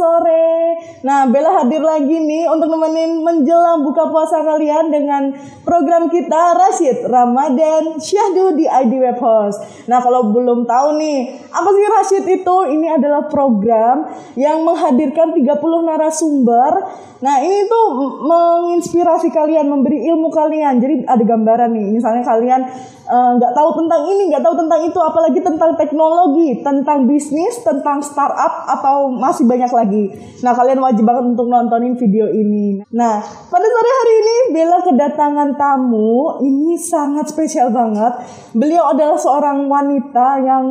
sore Nah, Bella hadir lagi nih Untuk nemenin menjelang buka puasa kalian Dengan program kita Rashid Ramadan Syahdu di ID Web Host Nah, kalau belum tahu nih Apa sih Rashid itu? Ini adalah program Yang menghadirkan 30 narasumber Nah, ini tuh menginspirasi kalian Memberi ilmu kalian Jadi ada gambaran nih Misalnya kalian eh, nggak tahu tentang ini, nggak tahu tentang itu, apalagi tentang teknologi, tentang bisnis, tentang startup atau masih banyak lagi. Nah kalian wajib banget untuk nontonin video ini. Nah pada sore hari ini Bella kedatangan tamu, ini sangat spesial banget. Beliau adalah seorang wanita yang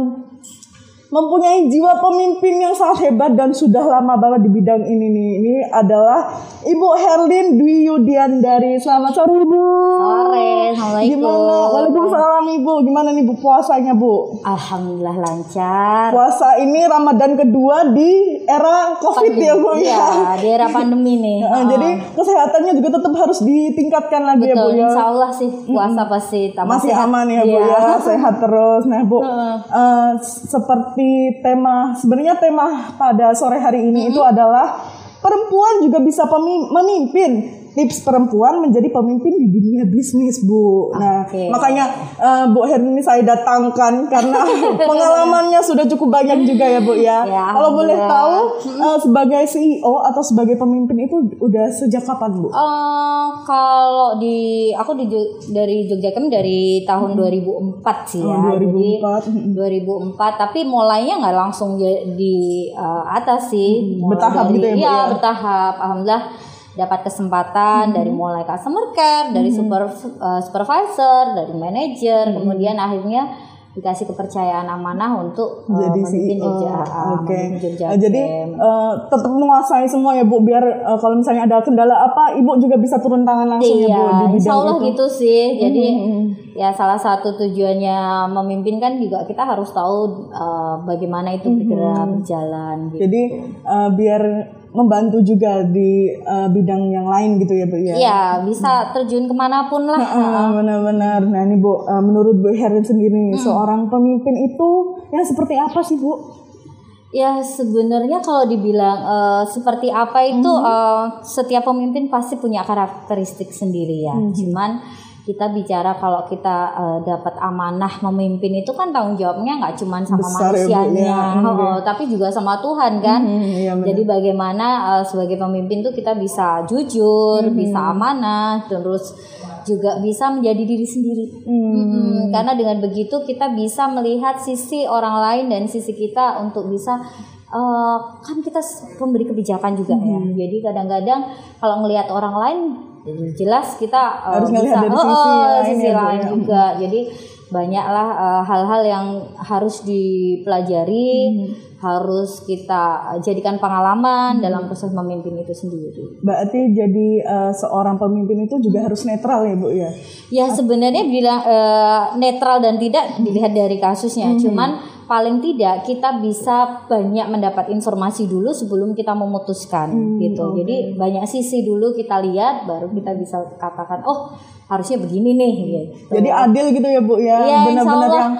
mempunyai jiwa pemimpin yang sangat hebat dan sudah lama banget di bidang ini nih. Ini adalah Ibu Herlin Dwi Yudiandari. Selamat sore Ibu. Sore, Assalamualaikum. Gimana? Waalaikumsalam Ibu. Gimana nih Bu puasanya Bu? Alhamdulillah lancar. Puasa ini Ramadan kedua di era Covid ya Bu ya. Iya, di era pandemi nih. Nah, Jadi kesehatannya juga tetap harus ditingkatkan lagi ya Bu Betul, ya. insya Allah sih puasa pasti tambah Masih sehat. aman ya Bu Iya. ya, sehat terus. Nah Bu, eh, seperti tema sebenarnya tema pada sore hari ini itu adalah perempuan juga bisa memimpin. Tips perempuan menjadi pemimpin di dunia bisnis, Bu. Nah, makanya eh, Bu Herni saya datangkan karena pengalamannya sudah cukup banyak juga ya, Bu ya. Ya, Kalau boleh tahu eh, sebagai CEO atau sebagai pemimpin itu udah sejak kapan, Bu? Eh, kalau di aku di dari Jogja kan dari tahun 2004 sih ya. Oh, 2004. Jadi 2004 tapi mulainya nggak langsung di eh, atas sih. Bertahap dari- gitu ya, Bu, Iya, ya? bertahap. Alhamdulillah dapat kesempatan dari mulai customer care, dari super eh, supervisor, dari manager, kemudian akhirnya dikasih kepercayaan amanah untuk eh, jadi memimpin CEO. Jogja, ah, Oke. Eh, jadi eh, tetap menguasai semua ya Bu biar eh, kalau misalnya ada kendala apa Ibu juga bisa turun tangan langsung ya Bu di Iya, bidang insya Allah itu. gitu sih. Jadi Mhm. Ya salah satu tujuannya memimpin kan juga kita harus tahu uh, bagaimana itu bergerak berjalan. Gitu. Jadi eh, biar membantu juga di eh, bidang yang lain gitu ya Bu ya. Iya bisa terjun ke mana pun lah. Ah, benar-benar. Nah ini Bu, eh, menurut Bu Herin sendiri seorang pemimpin itu yang seperti apa sih Bu? Ya sebenarnya kalau dibilang uh, seperti apa itu uh, setiap pemimpin pasti punya karakteristik sendiri ya. Cuman kita bicara kalau kita uh, dapat amanah memimpin itu kan tanggung jawabnya nggak cuma sama Besar ya, manusianya, ya. oh, oh, tapi juga sama Tuhan kan. Hmm, iya benar. Jadi bagaimana uh, sebagai pemimpin tuh kita bisa jujur, Hmm. bisa amanah, terus juga bisa menjadi diri sendiri. Hmm. Mm-mm, Karena dengan begitu kita bisa melihat sisi orang lain dan sisi kita untuk bisa uh, kan kita pemberi kebijakan juga ya. Hmm. Jadi kadang-kadang kalau ngelihat orang lain jelas kita uh, Harus ngelihat dari Oh, sisi oh, lain sisi ya, lain ya. juga. Jadi banyaklah uh, hal-hal yang harus dipelajari, Hmm. harus kita uh, jadikan pengalaman dalam proses memimpin itu sendiri. Berarti jadi eh, seorang pemimpin itu juga harus netral ya Bu ya. Ya sebenarnya bilang eh, netral dan tidak dilihat dari kasusnya, cuman paling tidak kita bisa banyak mendapat informasi dulu sebelum kita memutuskan gitu. Jadi banyak sisi dulu kita lihat, baru kita bisa katakan oh harusnya begini nih. Gitu. Jadi adil gitu ya Bu ya. Iya, Benar-benar yang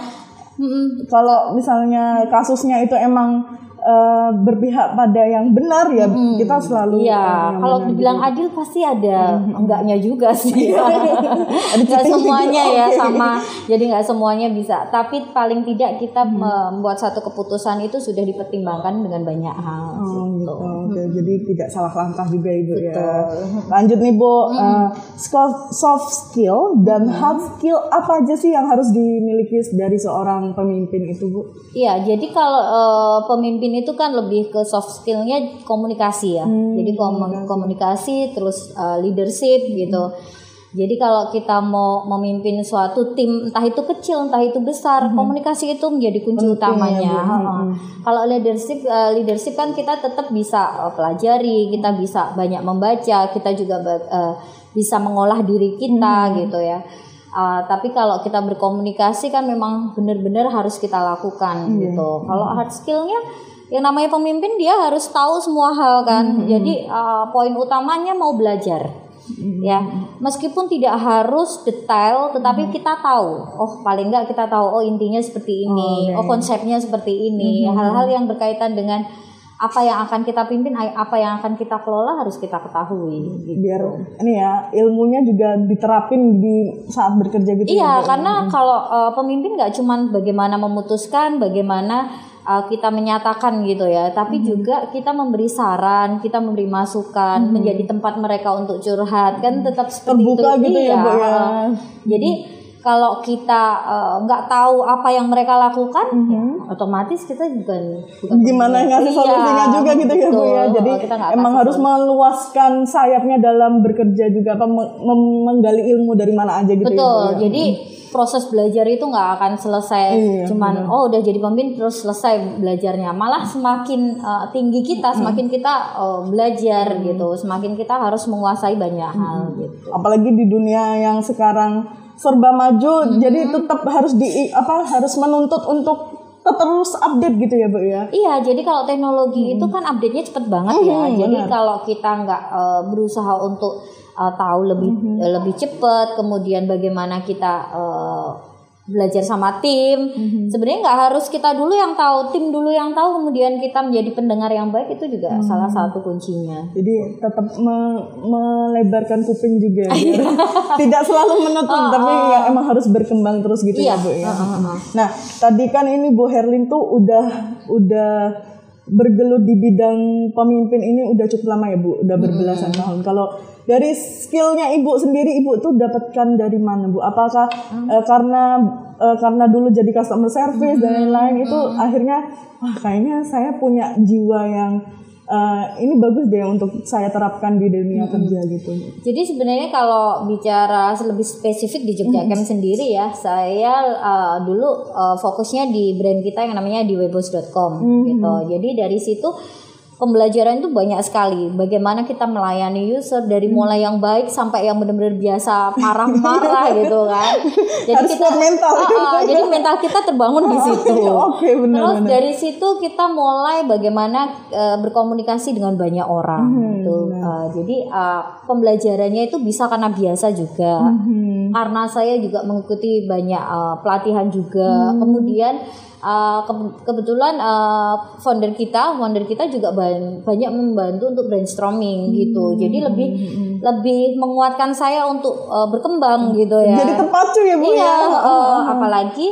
kalau misalnya kasusnya itu emang eh, berpihak pada yang benar ya kita selalu Iya, yang kalau dibilang gitu. adil pasti ada enggaknya juga sih. Ada Nggak semuanya ya oke. sama. Jadi nggak semuanya bisa. Tapi paling tidak kita membuat satu keputusan itu sudah dipertimbangkan dengan banyak hal. Oh, gitu. Oke, jadi tidak salah langkah juga ibu ya. Lanjut nih bu, Eh, skill- soft skill dan hard skill apa aja sih yang harus dimiliki dari seorang pemimpin itu bu? Iya, jadi kalau eh, pemimpin itu kan lebih ke soft skillnya komunikasi ya. jadi komu- komunikasi terus eh, leadership gitu. Jadi kalau kita mau memimpin suatu tim entah itu kecil entah itu besar, komunikasi itu menjadi kunci utamanya. Heeh. Kalau leadership eh, leadership kan kita tetap bisa eh, pelajari, kita bisa banyak membaca, kita juga bisa mengolah diri kita gitu ya. Uh, tapi kalau kita berkomunikasi kan memang benar-benar harus kita lakukan gitu. Kalau hard skillnya yang namanya pemimpin dia harus tahu semua hal kan. Jadi uh, poin utamanya mau belajar. Ya, meskipun tidak harus detail, tetapi kita tahu. Oh, paling enggak kita tahu. Oh, intinya seperti ini. Oh, konsepnya seperti ini. Hal-hal yang berkaitan dengan apa yang akan kita pimpin, apa yang akan kita kelola harus kita ketahui. Gitu. biar ini ya ilmunya juga diterapin di saat bekerja gitu Iya, ya, karena kalau uh, pemimpin nggak cuman bagaimana memutuskan, bagaimana uh, kita menyatakan gitu ya, tapi juga kita memberi saran, kita memberi masukan, menjadi tempat mereka untuk curhat, kan tetap seperti Terbuka itu. gitu ya, Iya, Bu, ya. Jadi kalau kita uh, nggak tahu apa yang mereka lakukan, ya, otomatis kita juga bukan gimana ngasih Iya, solusinya juga gitu ya Bu ya. Jadi Kita emang harus meluaskan sayapnya dalam bekerja juga apa menggali ilmu dari mana aja gitu ya. Betul. ya. Jadi proses belajar itu nggak akan selesai Iya, cuman oh udah jadi pemimpin terus selesai belajarnya. Malah semakin uh, tinggi kita, semakin kita uh, belajar gitu, semakin kita harus menguasai banyak hal gitu. apalagi di dunia yang sekarang serba maju jadi tetap harus di apa harus menuntut untuk terus update gitu ya Bu ya. Iya, jadi kalau teknologi itu kan update-nya cepet banget ya. Hmm, Jadi benar. kalau kita nggak uh, berusaha untuk uh, tahu lebih Hmm. uh, lebih cepat, kemudian bagaimana kita uh, belajar sama tim. Hmm. Sebenarnya nggak harus kita dulu yang tahu, tim dulu yang tahu, kemudian kita menjadi pendengar yang baik itu juga Hmm. salah satu kuncinya. Jadi tetap me- melebarkan kuping juga Iya. biar tidak selalu menutup tapi ya emang harus berkembang terus gitu Iya, ya Bu ya. uh-uh. Nah, tadi kan ini Bu Herlin tuh udah udah bergelut di bidang pemimpin ini udah cukup lama ya Bu, udah berbelasan tahun. Kalau dari skillnya Ibu sendiri Ibu tuh dapatkan dari mana Bu? Apakah eh, karena eh, karena dulu jadi customer service dan lain-lain itu akhirnya wah kayaknya saya punya jiwa yang eh, ini bagus deh untuk saya terapkan di dunia kerja gitu. Jadi sebenarnya kalau bicara lebih spesifik di Jogja Camp sendiri ya, saya uh, dulu uh, fokusnya di brand kita yang namanya di webos.com gitu. Jadi dari situ pembelajaran itu banyak sekali. Bagaimana kita melayani user dari mulai yang baik sampai yang benar-benar biasa marah-marah gitu kan. Jadi Harus kita mental. Ah, ah, jadi mental kita terbangun di situ. Oke, benar, Terus dari situ kita mulai bagaimana eh, berkomunikasi dengan banyak orang gitu. Eh, jadi eh, pembelajarannya itu bisa karena biasa juga. Karena saya juga mengikuti banyak eh, pelatihan juga. Kemudian eh, ke- kebetulan eh, founder kita, founder kita juga ban- banyak membantu untuk brainstorming gitu. Jadi lebih lebih menguatkan saya untuk eh, berkembang gitu ya. Jadi terpacu ya Bu Iya, ya. eh, apalagi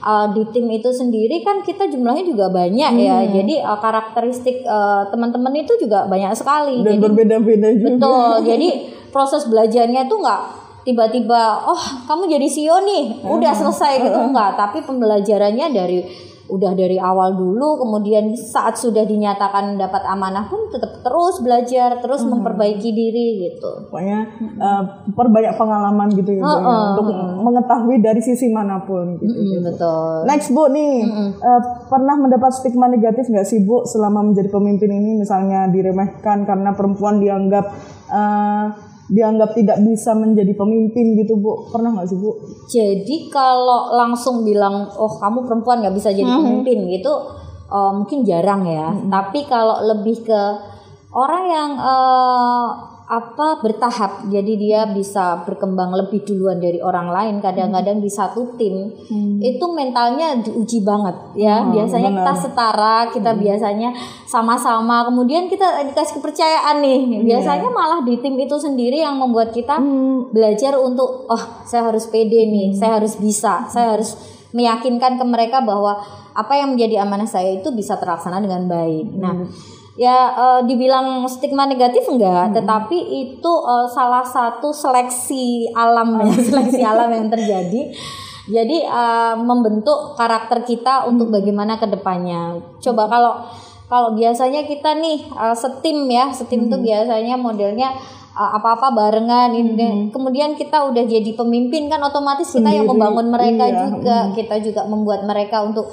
eh, di tim itu sendiri kan kita jumlahnya juga banyak ya. Hmm. Jadi eh, karakteristik eh, teman-teman itu juga banyak sekali. Dan berbeda-beda juga. betul. Jadi proses belajarnya itu enggak tiba-tiba oh kamu jadi CEO nih udah selesai gitu. Enggak tapi pembelajarannya dari udah dari awal dulu kemudian saat sudah dinyatakan dapat amanah pun tetap terus belajar terus memperbaiki diri gitu. Pokoknya eh, perbanyak pengalaman gitu ya ya, untuk mengetahui dari sisi mana pun gitu. Hmm, betul. Next Bu nih, eh, pernah mendapat stigma negatif nggak sih Bu selama menjadi pemimpin ini misalnya diremehkan karena perempuan dianggap eh, dianggap tidak bisa menjadi pemimpin gitu Bu? Pernah nggak sih Bu? Jadi kalau langsung bilang oh kamu perempuan nggak bisa jadi pemimpin gitu eh, mungkin jarang ya. Tapi kalau lebih ke orang yang eh, apa bertahap, jadi dia bisa berkembang lebih duluan dari orang lain. Kadang-kadang di satu tim itu mentalnya diuji banget ya. Biasanya kita setara, kita biasanya sama-sama. Kemudian kita dikasih kepercayaan nih. Biasanya malah di tim itu sendiri yang membuat kita belajar untuk oh saya harus pede nih, saya harus bisa, saya harus meyakinkan ke mereka bahwa apa yang menjadi amanah saya itu bisa terlaksana dengan baik. Nah, ya eh, dibilang stigma negatif enggak, tetapi itu eh, salah satu seleksi alam ya, seleksi alam yang terjadi. Jadi eh, membentuk karakter kita untuk bagaimana ke depannya. Coba kalau kalau biasanya kita nih eh, setim ya, setim tuh biasanya modelnya uh, apa-apa barengan ini. Kemudian kita udah jadi pemimpin kan otomatis kita yang membangun mereka iya. juga kita juga membuat mereka untuk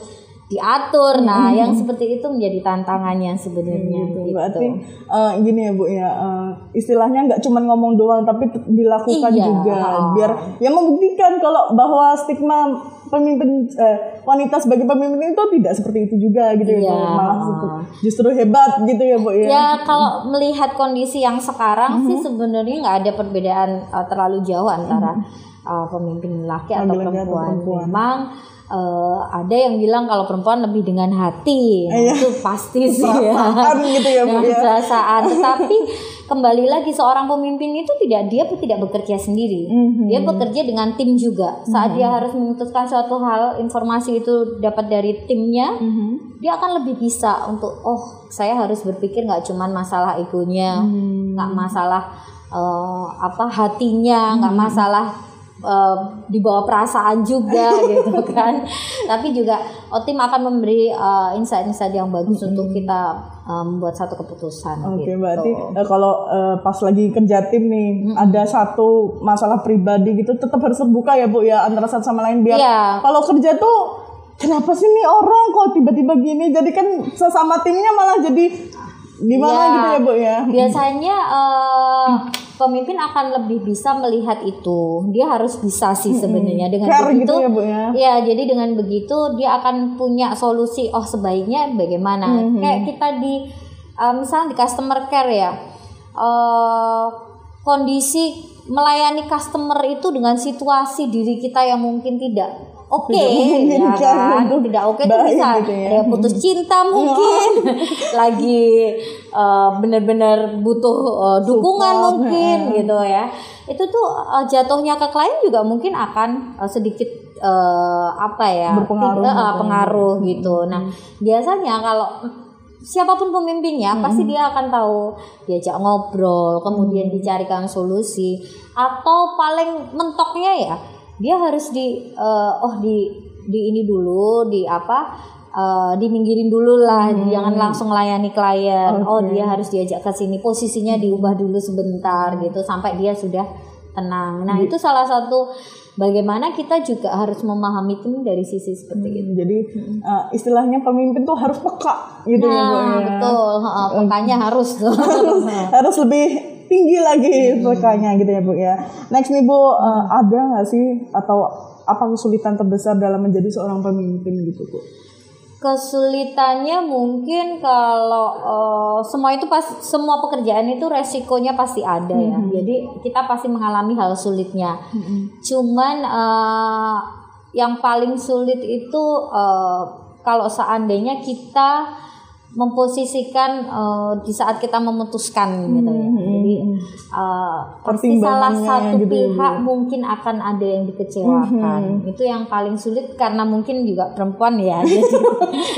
diatur. Nah, yang seperti itu menjadi tantangannya sebenarnya. gitu. gitu. Berarti eh, gini ya Bu ya, eh, istilahnya nggak cuma ngomong doang tapi dilakukan Iya. juga biar ya membuktikan kalau bahwa stigma pemimpin eh, wanita sebagai pemimpin itu tidak seperti itu juga gitu ya Bu. Iya. Malah justru- hebat gitu ya Bu ya. Ya kalau melihat kondisi yang sekarang sih sebenarnya nggak ada perbedaan uh, terlalu jauh antara uh, pemimpin laki atau atau perempuan. Memang uh, ada yang bilang kalau perempuan lebih dengan hati, Nah, Iya. itu pasti sih ya. Perasaan gitu ya, Bu, ya. perasaan. Tetapi kembali lagi seorang pemimpin itu tidak dia tidak bekerja sendiri, Mhm. dia bekerja dengan tim juga. Saat dia harus memutuskan suatu hal, informasi itu dapat dari timnya Mhm. dia akan lebih bisa untuk oh saya harus berpikir nggak cuman masalah egonya nggak masalah eh, apa hatinya nggak masalah eh, dibawa perasaan juga gitu kan tapi juga oh, tim akan memberi eh, insight-insight yang bagus untuk kita membuat satu keputusan Oke, gitu. berarti eh, kalau eh, pas lagi kerja tim nih ada satu masalah pribadi gitu tetap harus terbuka ya Bu ya antara satu sama lain biar Iya. kalau kerja tuh kenapa sih nih orang kok tiba-tiba gini jadi kan sesama timnya malah jadi gimana Iya. gitu ya Bu ya. biasanya eh, pemimpin akan lebih bisa melihat itu dia harus bisa sih sebenarnya dengan Care begitu gitu ya Bu ya. Ya, jadi dengan begitu dia akan punya solusi. Oh, sebaiknya bagaimana? Mhm. Kayak kita di, uh, misalnya di customer care ya, uh, kondisi melayani customer itu dengan situasi diri kita yang mungkin tidak oke, Tidak ya kan? Tidak oke itu baik bisa. gitu ya. ada putus cinta mungkin, lagi uh, benar-benar butuh uh, dukungan Support, mungkin gitu ya. Itu tuh uh, jatuhnya ke klien juga mungkin akan uh, sedikit uh, apa ya Berpengaruh uh, gitu. pengaruh gitu. Nah biasanya kalau siapa pun pemimpinnya pasti dia akan tahu diajak ngobrol kemudian dicarikan solusi atau paling mentoknya ya dia harus di uh, oh di di ini dulu di apa uh, diminggirin dulu lah. Jangan langsung layani klien. Oh Oke. dia harus diajak ke sini. Posisinya diubah dulu sebentar gitu sampai dia sudah tenang. Nah itu salah satu bagaimana kita juga harus memahami tim dari sisi seperti itu. Jadi eh, istilahnya pemimpin tuh harus peka gitu ya Bu nah ya. betul. Heeh, pekanya harus tuh. Harus lebih tinggi lagi pekanya gitu ya Bu ya. Next nih Bu, eh, ada nggak sih atau apa kesulitan terbesar dalam menjadi seorang pemimpin gitu Bu? kesulitannya mungkin kalau eh, semua itu pas semua pekerjaan itu resikonya pasti ada ya. Jadi kita pasti mengalami hal sulitnya. Cuman eh, yang paling sulit itu eh, kalau seandainya kita memposisikan eh, di saat kita memutuskan gitu ya jadi eh, pasti salah satu gitu ya, pihak mungkin akan ada yang dikecewakan itu yang paling sulit karena mungkin juga perempuan ya jadi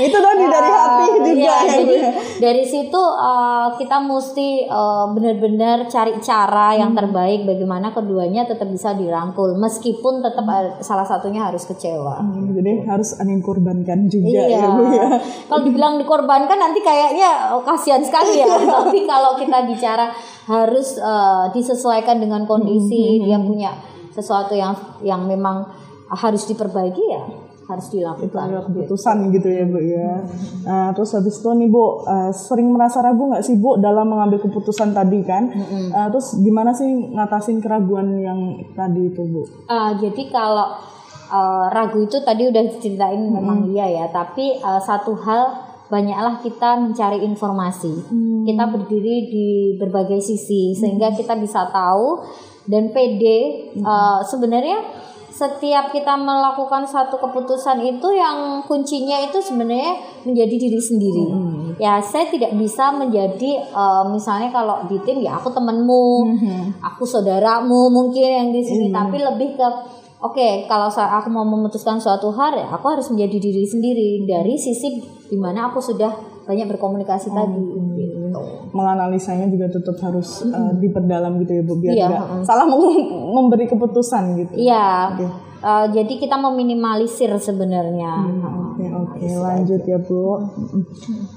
Itu tadi dari hati Ah, juga iya, ya jadi ya. dari situ uh, kita mesti uh, benar-benar cari cara yang Hmm. terbaik bagaimana keduanya tetap bisa dirangkul meskipun tetap uh, salah satunya harus kecewa. Hmm, Jadi harus ada yang korbankan juga Iya. ya Bu ya. Kalau dibilang dikorbankan nanti kayaknya oh, kasihan sekali ya. Tapi kalau kita bicara harus uh, disesuaikan dengan Hmm, kondisi, dia punya sesuatu yang yang memang harus diperbaiki ya harus itu dilakukan. adalah keputusan gitu ya Bu ya. Nah, terus habis itu nih Bu, eh, sering merasa ragu nggak sih Bu dalam mengambil keputusan tadi kan? Eh, terus gimana sih ngatasin keraguan yang tadi itu Bu? Ah, jadi kalau eh, ragu itu tadi udah diceritain memang iya ya, tapi eh, satu hal banyaklah kita mencari informasi. Kita berdiri di berbagai sisi sehingga kita bisa tahu dan PD eh, sebenarnya setiap kita melakukan satu keputusan itu yang kuncinya itu sebenarnya menjadi diri sendiri. Ya, saya tidak bisa menjadi eh, misalnya kalau di tim ya aku temenmu, aku saudaramu mungkin yang di sini, tapi lebih ke oke kalau sa- aku mau memutuskan suatu hal ya aku harus menjadi diri sendiri dari sisi di mana aku sudah banyak berkomunikasi tadi. Gitu. menganalisanya juga tetap harus uh, diperdalam gitu ya Bu biar Iya, nggak salah mem- memberi keputusan gitu. Iya. Eh, jadi kita meminimalisir sebenarnya. Oke Oke, lanjut ya Bu.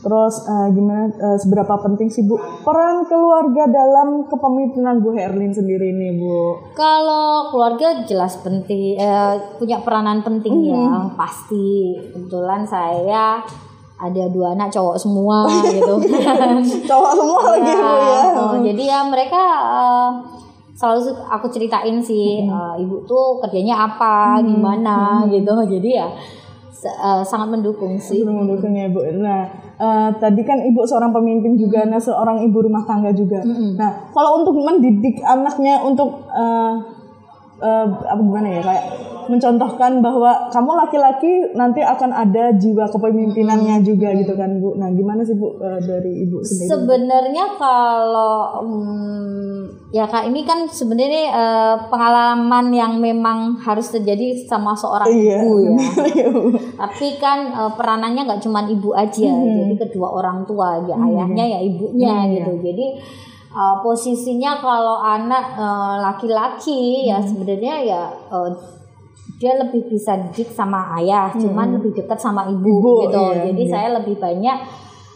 Terus eh, gimana eh, seberapa penting sih Bu peran keluarga dalam kepemimpinan Bu Herlin sendiri ini Bu? Kalau keluarga jelas penting, eh, punya peranan penting ya, pasti. Kebetulan saya ada dua anak cowok semua gitu kan. Cowok semua lagi Bu ya. oh, jadi ya mereka eh, selalu aku ceritain sih eh, ibu tuh kerjanya apa, gimana gitu. Jadi ya eh, sangat mendukung sih. Belum mendukungnya Bu. Nah, eh, tadi kan Ibu seorang pemimpin juga, nah seorang ibu rumah tangga juga. Nah, kalau untuk mendidik anaknya untuk eh, eh, apa gimana ya kayak mencontohkan bahwa kamu laki-laki nanti akan ada jiwa kepemimpinannya juga gitu kan Bu. Nah, gimana sih Bu eh, dari Ibu sendiri? Sebenarnya kalau hmm, ya kak ini kan sebenarnya eh, pengalaman yang memang harus terjadi sama seorang Iya. ibu ya. Iya. Tapi kan eh, peranannya nggak cuma ibu aja, jadi kedua orang tua ya ayahnya ya ibunya gitu. Jadi eh, posisinya kalau anak eh, laki-laki ya sebenarnya ya eh, dia lebih bisa didik sama ayah, cuman lebih dekat sama ibu, Ibu, gitu. iya, jadi iya. saya lebih banyak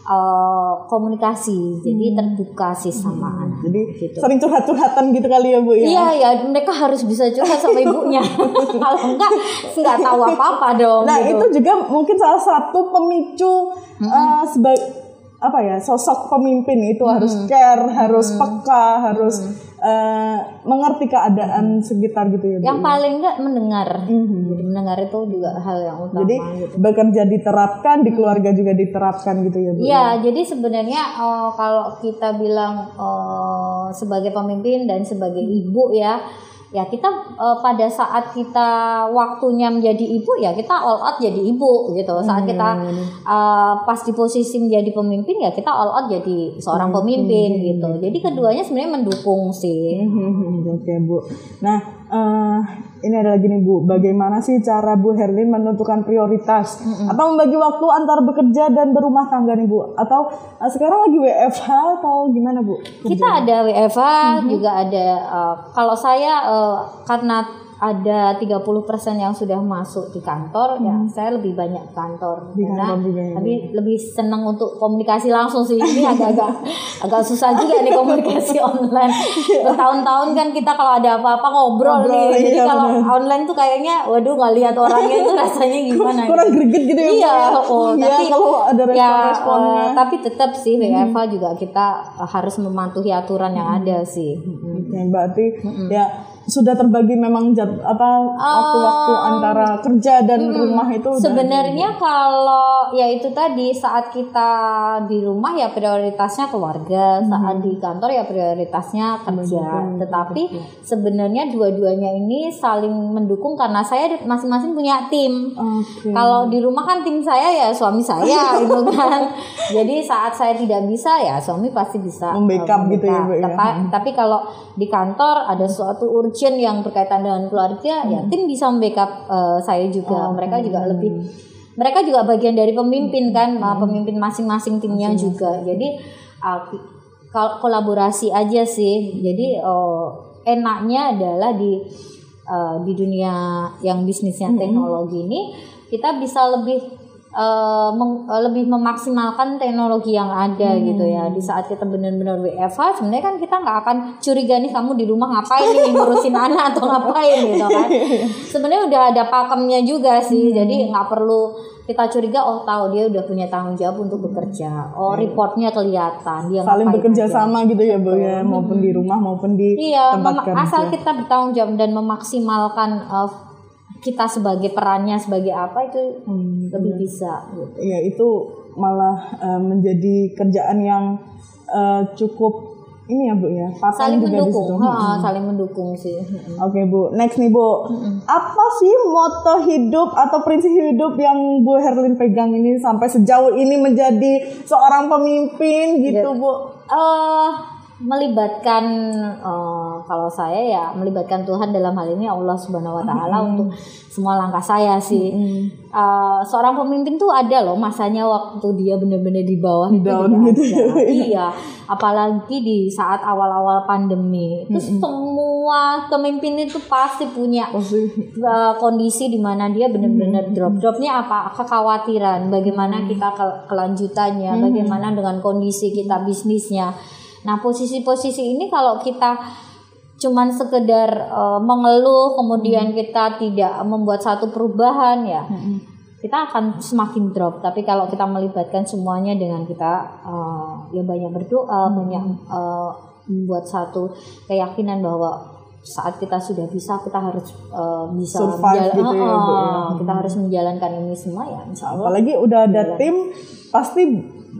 eh, komunikasi, jadi terbuka sih sama anak. Jadi Gitu. sering curhat-curhatan gitu kali ya Bu ya. Iya ya mereka harus bisa juga sama ibunya. Kalau enggak nggak tahu apa-apa dong. Nah gitu. itu juga mungkin salah satu pemicu eh, sebagai apa ya sosok pemimpin itu harus care, harus peka, harus eh, mengerti keadaan sekitar gitu ya. Bu. yang paling enggak mendengar. Jadi mendengar itu juga hal yang utama. Jadi gitu. bekerja diterapkan di keluarga juga diterapkan gitu ya bu. Iya, jadi sebenarnya eh, kalau kita bilang eh, sebagai pemimpin dan sebagai ibu ya, ya kita eh, pada saat kita waktunya menjadi ibu ya kita all out jadi ibu gitu. Saat kita eh, pas di posisi menjadi pemimpin ya kita all out jadi seorang pemimpin gitu. Jadi keduanya sebenarnya mendukung sih. Oke bu. Nah eh, ini ada lagi nih bu. Bagaimana sih cara Bu Herlin menentukan prioritas atau membagi waktu antara bekerja dan berumah tangga nih bu? Atau eh, sekarang lagi WFH atau gimana bu? Kita ada WFA juga ada eh, kalau saya eh, karena ada 30% yang sudah masuk di kantor ya saya lebih banyak kantor Di karena kantor juga ya, Bu. tapi lebih senang untuk komunikasi langsung sih ini agak-agak agak susah juga nih komunikasi online bertahun-tahun kan kita kalau ada apa-apa ngobrol, Ngobrol, nih jadi iya, kalau benar. online tuh kayaknya waduh nggak lihat orangnya itu rasanya gimana gitu. Kurang greget gitu ya? Iya, ya? oh, Iya, tapi kalau ada ya, respon-responnya. eh, tapi tetap sih WFH juga kita harus mematuhi aturan yang ada sih. Oke, berarti ya sudah terbagi memang jad, apa waktu-waktu antara kerja dan rumah itu Sebenarnya kalau ya itu tadi saat kita di rumah ya prioritasnya keluarga, saat di kantor ya prioritasnya kerja. Tetapi sebenarnya dua-duanya ini saling mendukung karena saya masing-masing punya tim. Oke. Kalau di rumah kan tim saya ya suami saya gitu kan. Jadi saat saya tidak bisa ya suami pasti bisa Membackup uh, gitu ya, Bu, ya. Tepa- Tapi kalau di kantor ada suatu urgent yang berkaitan dengan keluarga ya Hmm. tim bisa membackup uh, saya juga. Oh, Mereka juga lebih mereka juga bagian dari pemimpin kan, uh, pemimpin masing-masing timnya juga. Jadi uh, kolaborasi aja sih. Jadi uh, enaknya adalah di uh, di dunia yang bisnisnya teknologi ini kita bisa lebih uh, meng- uh, lebih memaksimalkan teknologi yang ada gitu ya. Di saat kita benar-benar WFH sebenarnya kan kita nggak akan curiga nih kamu di rumah ngapain nih ngurusin anak atau ngapain gitu kan. Sebenarnya udah ada pakemnya juga sih jadi nggak perlu kita curiga oh tahu dia udah punya tanggung jawab untuk bekerja. Oh reportnya kelihatan dia saling bekerja aja. sama gitu ya bu ya maupun di rumah maupun di Iya, tempat kerja. asal kita bertanggung jawab dan memaksimalkan uh, kita sebagai perannya sebagai apa itu Hmm, lebih bisa. gitu. ya itu malah eh, menjadi kerjaan yang eh, cukup ini ya bu ya Saling juga di mendukung, situ. ha, saling mendukung sih. Oke Bu, next nih Bu. Apa sih moto hidup atau prinsip hidup yang Bu Herlin pegang ini sampai sejauh ini menjadi seorang pemimpin gitu Bu? Eh, melibatkan eh, kalau saya ya melibatkan Tuhan dalam hal ini Allah Subhanahu wa taala untuk semua langkah saya sih. Eh, seorang pemimpin tuh ada loh masanya waktu dia benar-benar di bawah itu Down gitu ya. Iya, apalagi di saat awal-awal pandemi. Itu semua pemimpin itu pasti punya Pasti. uh, kondisi di mana dia benar-benar drop. Dropnya apa? Kekhawatiran. Bagaimana kita ke- kelanjutannya? Bagaimana dengan kondisi kita bisnisnya nah posisi-posisi ini kalau kita cuman sekedar uh, mengeluh kemudian kita tidak membuat satu perubahan ya kita akan semakin drop. Tapi kalau kita melibatkan semuanya dengan kita uh, ya banyak berdoa banyak uh, membuat satu keyakinan bahwa saat kita sudah bisa kita harus uh, bisa Survive gitu ya, Bu, ya. Kita harus menjalankan ini semua ya insya Allah Apalagi udah ada tim pasti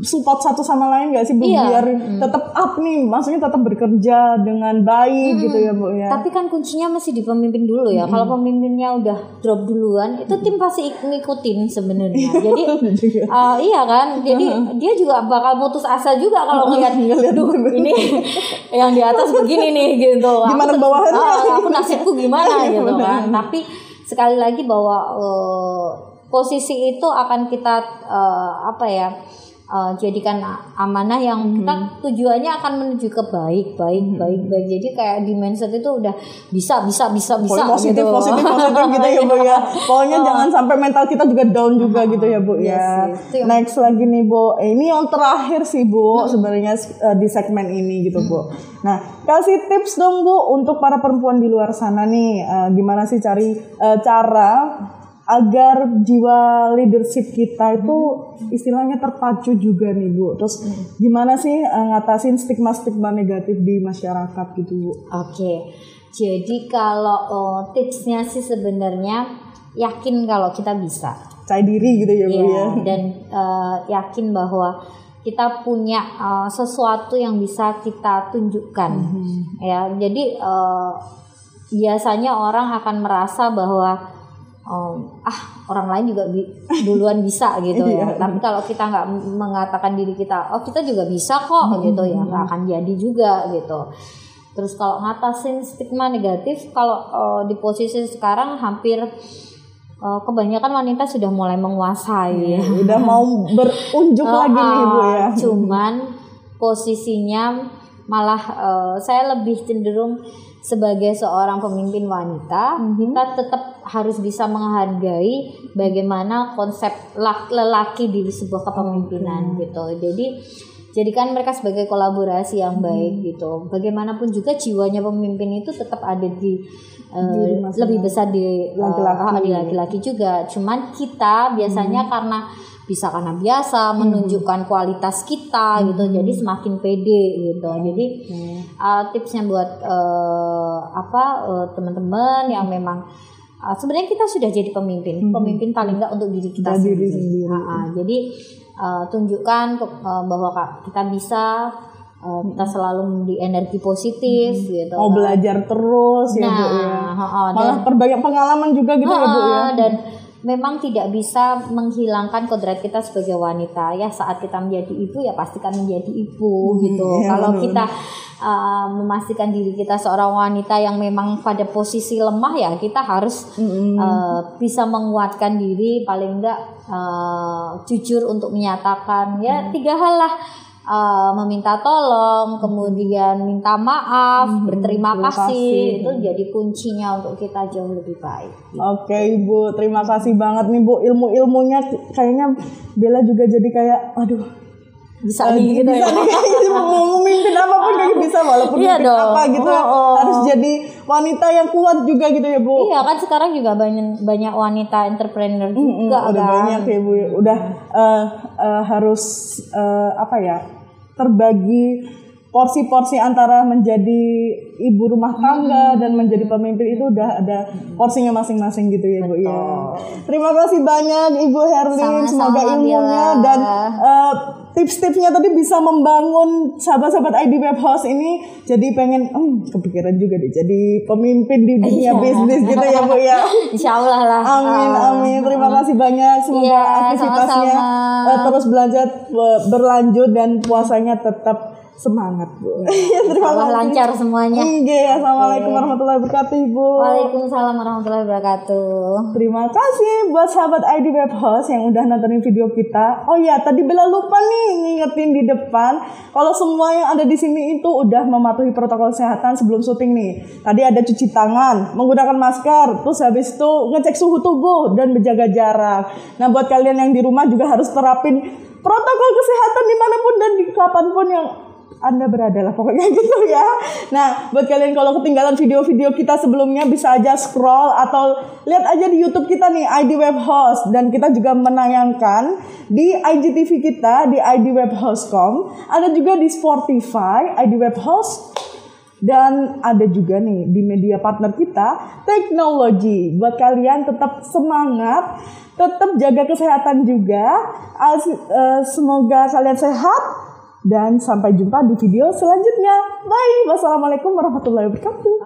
support satu sama lain gak sih Bu Iya. biar tetap up nih, maksudnya tetap bekerja dengan baik gitu ya Bu ya. Tapi kan kuncinya masih di pemimpin dulu ya. Kalau pemimpinnya udah drop duluan, itu tim pasti ik- ngikutin sebenarnya. Jadi uh, iya kan. Jadi dia juga bakal putus asa juga kalau ngeliat, Ngeliat ini yang di atas begini nih gitu. Aku Gimana tuh- bawahannya? ah, aku nasibku gimana Iya, gitu kan. Tapi sekali lagi bahwa uh, posisi itu akan kita uh, apa ya? Uh, jadikan amanah yang Hmm. kita tujuannya akan menuju ke baik, baik, baik, baik. Jadi kayak di mindset itu udah bisa, bisa, bisa, bisa positif, gitu. positif, positif gitu ya Bu ya. Pokoknya jangan sampai mental kita juga down juga gitu ya Bu Iya ya. yang- Next lagi nih Bu, Eh, ini yang terakhir sih Bu sebenarnya eh, di segmen ini gitu Bu. Nah kasih tips dong Bu untuk para perempuan di luar sana nih, eh, gimana sih cari eh, cara agar jiwa leadership kita itu istilahnya terpacu juga nih Bu. Terus gimana sih eh, ngatasin stigma-stigma negatif di masyarakat gitu Bu? Oke, jadi kalau uh, tipsnya sih sebenarnya yakin kalau kita bisa. Percaya diri gitu ya Bu Iya, ya. dan uh, yakin bahwa kita punya uh, sesuatu yang bisa kita tunjukkan. Ya, jadi uh, biasanya orang akan merasa bahwa um, ah orang lain juga bi- duluan bisa gitu ya. Tapi kalau kita nggak mengatakan diri kita, oh kita juga bisa kok gitu ya, nggak akan jadi juga gitu. Terus kalau ngatasin stigma negatif, kalau uh, di posisi sekarang hampir uh, kebanyakan wanita sudah mulai menguasai. ya. Udah mau berunjuk lagi nih Bu ya. Cuman posisinya malah eh, saya lebih cenderung sebagai seorang pemimpin wanita, Mhm. kita tetap harus bisa menghargai bagaimana konsep lak- lelaki di sebuah kepemimpinan gitu. Jadi jadikan mereka sebagai kolaborasi Mhm. yang baik gitu. Bagaimanapun juga jiwanya pemimpin itu tetap ada di masing-masing. lebih besar di Laki-laki. di laki-laki juga. Cuman kita biasanya Hmm. karena bisa karena biasa menunjukkan kualitas kita gitu. Hmm. Jadi semakin pede gitu. Jadi uh, tipsnya buat uh, apa uh, teman-teman yang memang uh, sebenarnya kita sudah jadi pemimpin. Pemimpin paling enggak untuk diri kita Hmm. Untuk diri sendiri. sendiri. Ah, ah. jadi uh, tunjukkan ke- uh, bahwa kita bisa uh, kita selalu memberi energi positif gitu. Mau kan. belajar terus ya Bu ya. Nah, ha-ha, dan- Malah perbanyak pengalaman juga gitu ya Bu ya. Dan memang tidak bisa menghilangkan kodrat kita sebagai wanita. Ya saat kita menjadi ibu ya pastikan menjadi ibu gitu. iya, kalau benar, kita uh, memastikan diri kita seorang wanita yang memang pada posisi lemah ya kita harus uh, bisa menguatkan diri paling enggak uh, jujur untuk menyatakan ya Mm. tiga hal lah Uh, meminta tolong, kemudian minta maaf, berterima terima kasih, itu jadi kuncinya untuk kita jauh lebih baik. Oke Ibu, terima kasih banget nih Bu ilmu-ilmunya kayaknya Bella juga jadi kayak aduh Bisa nih gitu ya. bisa nih gitu, mau memimpin apa pun kayak bisa walaupun Iya dong. apa gitu Oh, oh. harus jadi wanita yang kuat juga gitu ya Bu. Iya kan sekarang juga banyak banyak wanita entrepreneur Mm, juga udah kan. banyak ya Bu, udah eh, eh, harus eh, apa ya terbagi porsi-porsi antara menjadi ibu rumah tangga dan menjadi pemimpin itu udah ada porsinya masing-masing gitu ya Bu ya. Terima kasih banyak Ibu Herlin, semoga ilmunya dan eh, tips-tipsnya tadi bisa membangun sahabat-sahabat ID Web House ini jadi pengen hmm, kepikiran juga deh jadi pemimpin di dunia Iya. bisnis gitu ya Bu ya. Insya Allah lah. Amin Ah. amin. Terima kasih banyak. Semoga Iya, aktivitasnya sama-sama. eh, terus belajar be- berlanjut dan puasanya tetap semangat Bu. Iya, terima kasih. lancar semuanya. Iya, assalamualaikum warahmatullahi wabarakatuh Ibu. Waalaikumsalam warahmatullahi wabarakatuh. Terima kasih buat sahabat ID Web Host yang udah nontonin video kita. Oh ya, tadi Bella lupa nih ngingetin di depan kalau semua yang ada di sini itu udah mematuhi protokol kesehatan sebelum syuting nih. Tadi ada cuci tangan, menggunakan masker, terus habis itu ngecek suhu tubuh dan menjaga jarak. Nah, buat kalian yang di rumah juga harus terapin protokol kesehatan di mana pun dan di kapan pun yang anda berada lah pokoknya gitu ya. Nah, buat kalian kalau ketinggalan video-video kita sebelumnya bisa aja scroll atau lihat aja di YouTube kita nih ID Web Host. Dan kita juga menayangkan di IGTV kita di ID Web Host.com, ada juga di Spotify ID Web Host. Dan ada juga nih di media partner kita teknologi. Buat kalian tetap semangat tetap jaga kesehatan juga. Eh, semoga kalian sehat dan sampai jumpa di video selanjutnya. Bye. Wassalamualaikum warahmatullahi wabarakatuh